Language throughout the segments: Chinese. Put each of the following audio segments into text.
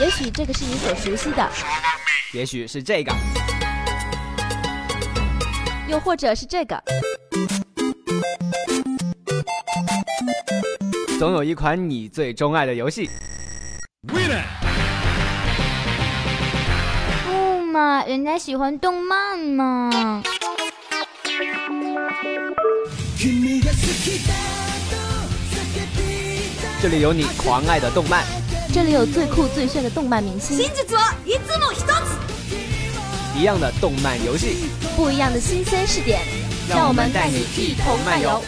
也许这个是你所熟悉的，也许是这个，又或者是这个。总有一款你最钟爱的游戏。不嘛，人家喜欢动漫嘛。这里有你狂爱的动漫，这里有最酷最炫的动漫明星，一样的动漫游戏，不一样的新鲜试点，让我们带你一同漫游。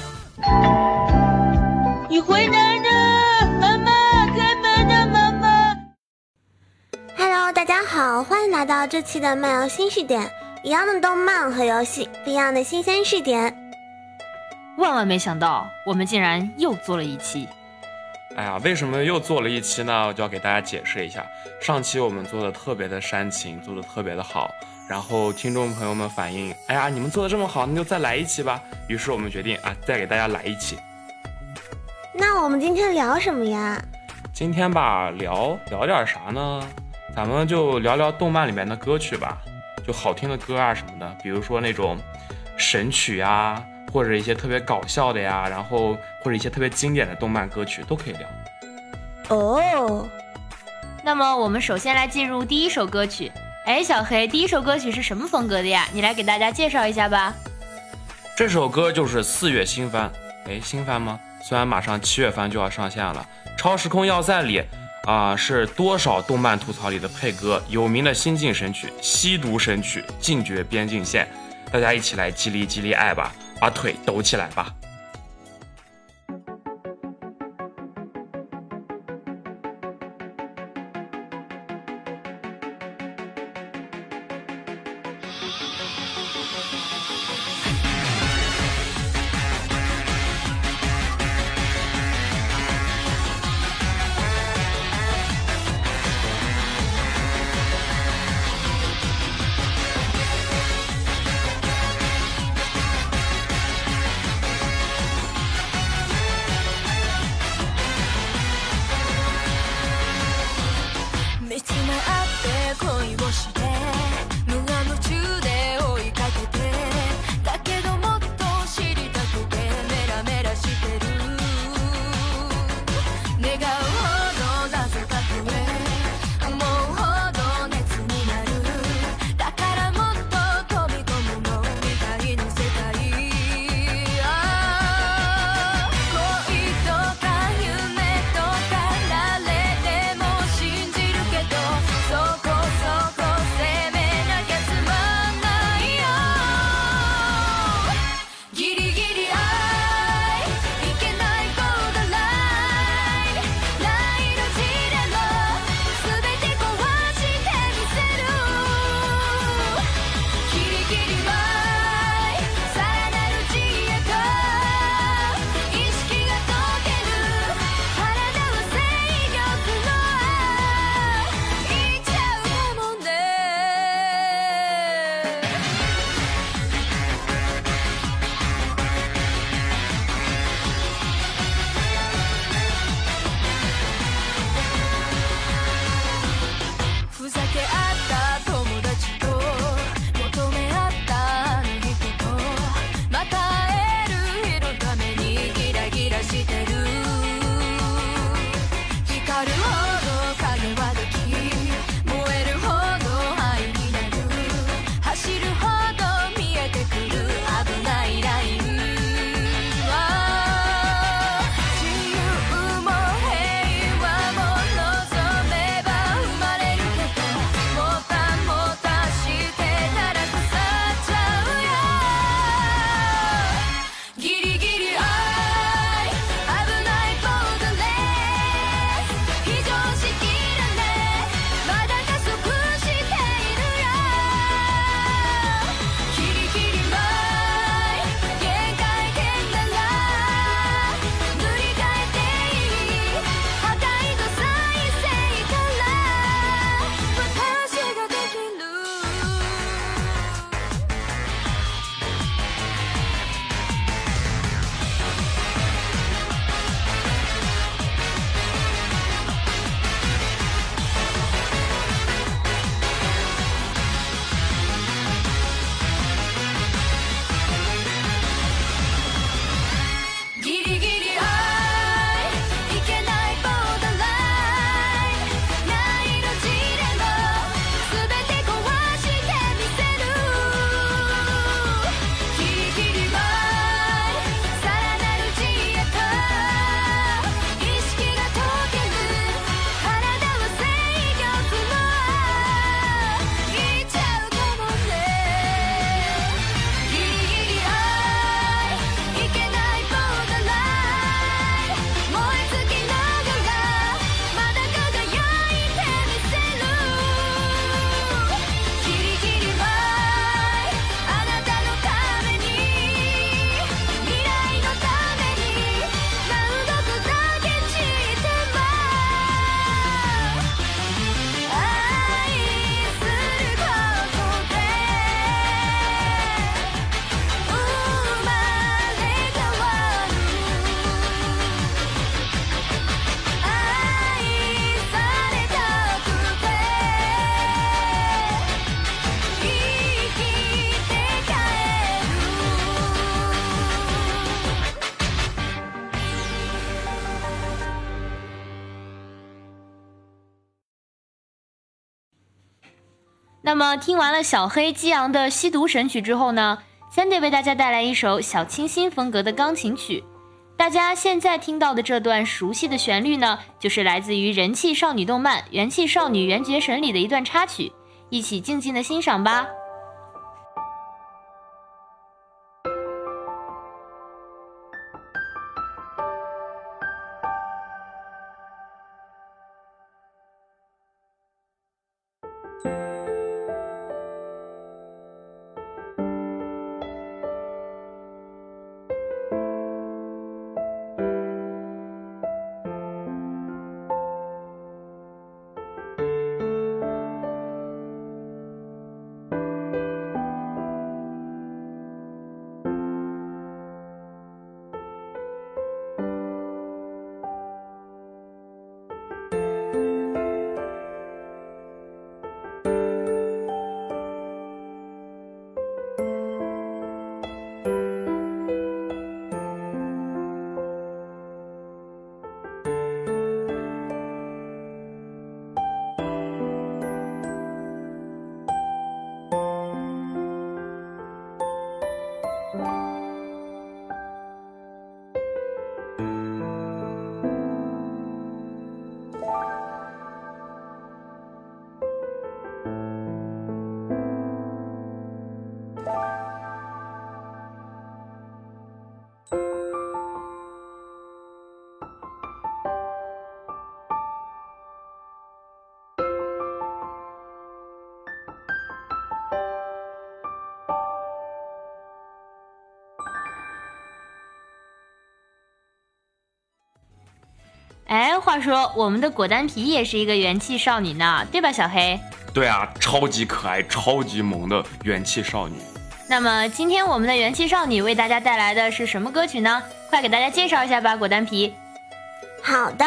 你回来了，妈妈，开门了，妈妈。Hello，大家好，欢迎来到这期的漫游新视点，一样的动漫和游戏，不一样的新鲜试点。万万没想到，我们竟然又做了一期。哎呀，为什么又做了一期呢？我就要给大家解释一下。上期我们做的特别的煽情，做的特别的好，然后听众朋友们反映，哎呀，你们做的这么好，那就再来一期吧。于是我们决定啊，再给大家来一期。那我们今天聊什么呀？今天吧，聊聊点啥呢？咱们就聊聊动漫里面的歌曲吧，就好听的歌啊什么的，比如说那种神曲呀，或者一些特别搞笑的呀，然后或者一些特别经典的动漫歌曲都可以聊。哦，那么我们首先来进入第一首歌曲。哎，小黑，第一首歌曲是什么风格的呀？你来给大家介绍一下吧。这首歌就是四月新番，哎，新番吗？虽然马上七月番就要上线了，《超时空要塞》里啊、是多少动漫吐槽里的配歌，有名的新晋神曲、吸毒神曲《禁绝边境线》，大家一起来激励激励爱吧，把腿抖起来吧。那么听完了小黑激昂的吸毒神曲之后呢，Sandy 为大家带来一首小清新风格的钢琴曲。大家现在听到的这段熟悉的旋律呢，就是来自于人气少女动漫《元气少女缘觉神》里的一段插曲，一起静静的欣赏吧。哎，话说我们的果丹皮也是一个元气少女呢，对吧，小黑？对啊，超级可爱、超级萌的元气少女。那么今天我们的元气少女为大家带来的是什么歌曲呢？快给大家介绍一下吧，果丹皮。好的。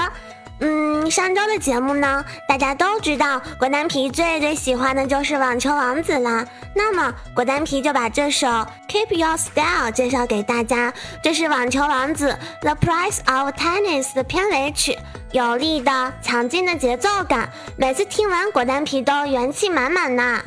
嗯，上周的节目呢，大家都知道果丹皮最最喜欢的就是网球王子啦。那么果丹皮就把这首《Keep Your Style》介绍给大家，这是网球王子《The Price of Tennis》的片尾曲，有力的、强劲的节奏感，每次听完果丹皮都元气满满呢。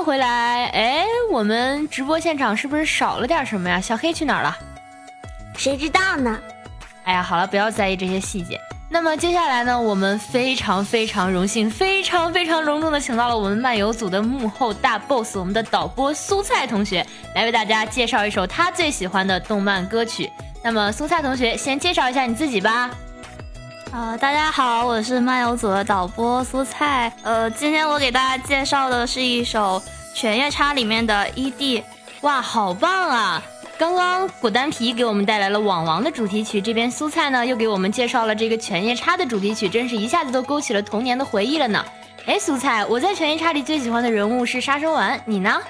迎回来。哎，我们直播现场是不是少了点什么呀？小黑去哪儿了？谁知道呢？哎呀，好了，不要在意这些细节。那么接下来呢，我们非常非常荣幸，非常非常隆重的请到了我们漫游组的幕后大 boss，我们的导播苏菜同学，来为大家介绍一首他最喜欢的动漫歌曲。那么苏菜同学，先介绍一下你自己吧。呃，大家好，我是漫游组的导播苏菜。呃，今天我给大家介绍的是一首《犬夜叉》里面的 ED。哇，好棒啊！刚刚果丹皮给我们带来了《网王》的主题曲，这边苏菜呢又给我们介绍了这个《犬夜叉》的主题曲，真是一下子都勾起了童年的回忆了呢。哎，苏菜，我在《犬夜叉》里最喜欢的人物是杀生丸，你呢？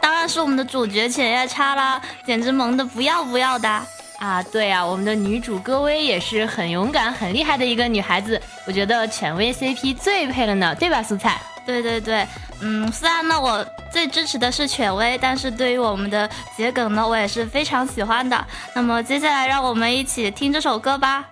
当然是我们的主角犬夜叉啦，简直萌的不要不要的啊！对啊，我们的女主戈薇也是很勇敢、很厉害的一个女孩子，我觉得犬威 CP 最配了呢，对吧，素菜？对对对，嗯，虽然呢我最支持的是犬威，但是对于我们的桔梗呢，我也是非常喜欢的。那么接下来让我们一起听这首歌吧。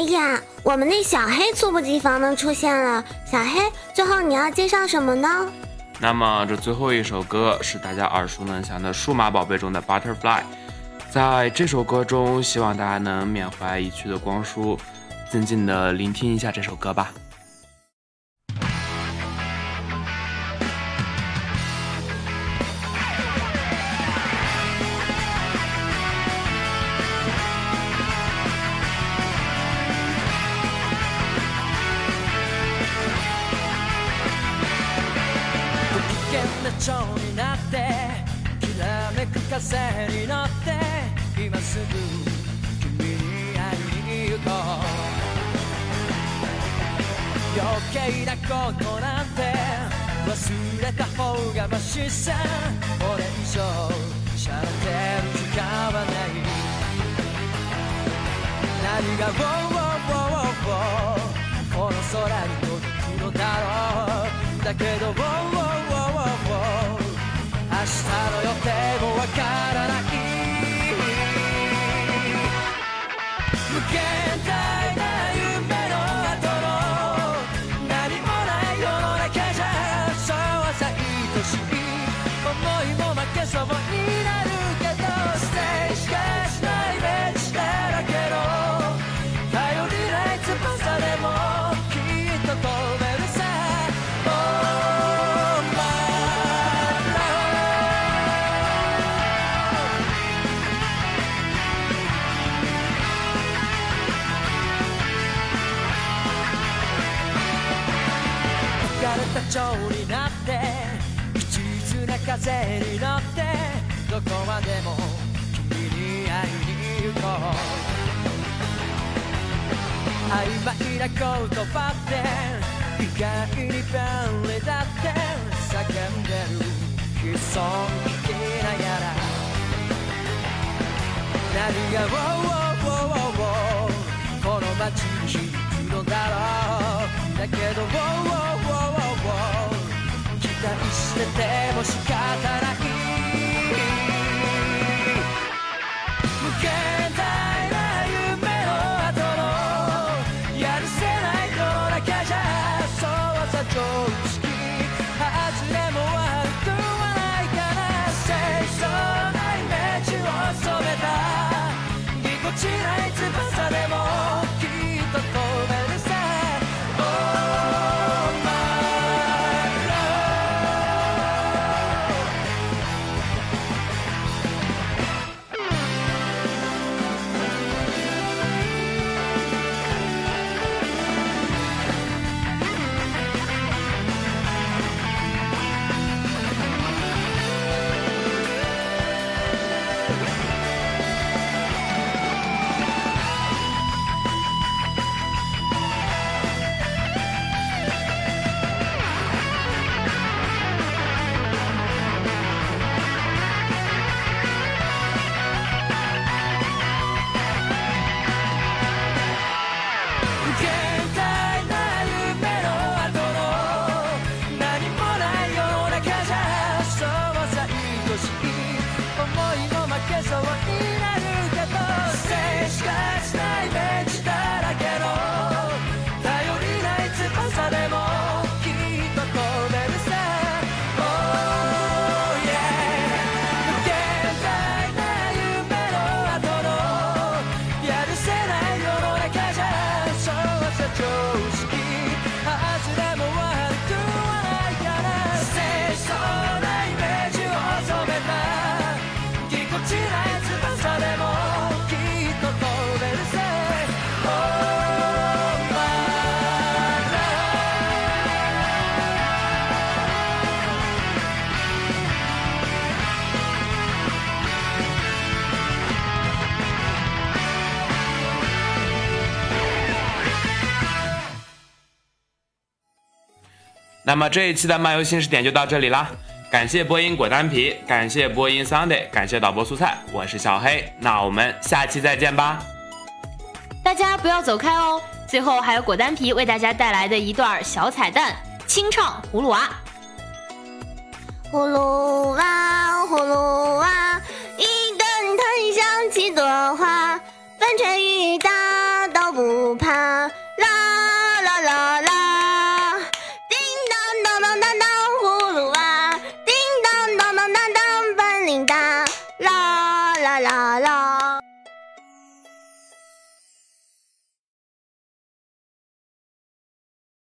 哎呀，我们那小黑猝不及防的出现了。小黑，最后你要介绍什么呢？那么这最后一首歌是大家耳熟能详的《数码宝贝》中的《Butterfly》。在这首歌中，希望大家能缅怀已去的光叔，静静的聆听一下这首歌吧。余計なことなんて忘れた方がマシさ。これ以上しゃれてる時間はない。何が「ウォーウォーウォーウォーこの空に届くのだろう。だけど「ウォーウォーウォーウォー明日の予定もわからない那么这一期的漫游新视点就到这里啦，感谢播音果丹皮，感谢播音 Sunday，感谢导播素菜，我是小黑，那我们下期再见吧。大家不要走开哦，最后还有果丹皮为大家带来的一段小彩蛋，清唱《葫芦娃》。葫芦娃，葫芦娃，一根藤上几朵花，风吹雨打都不怕。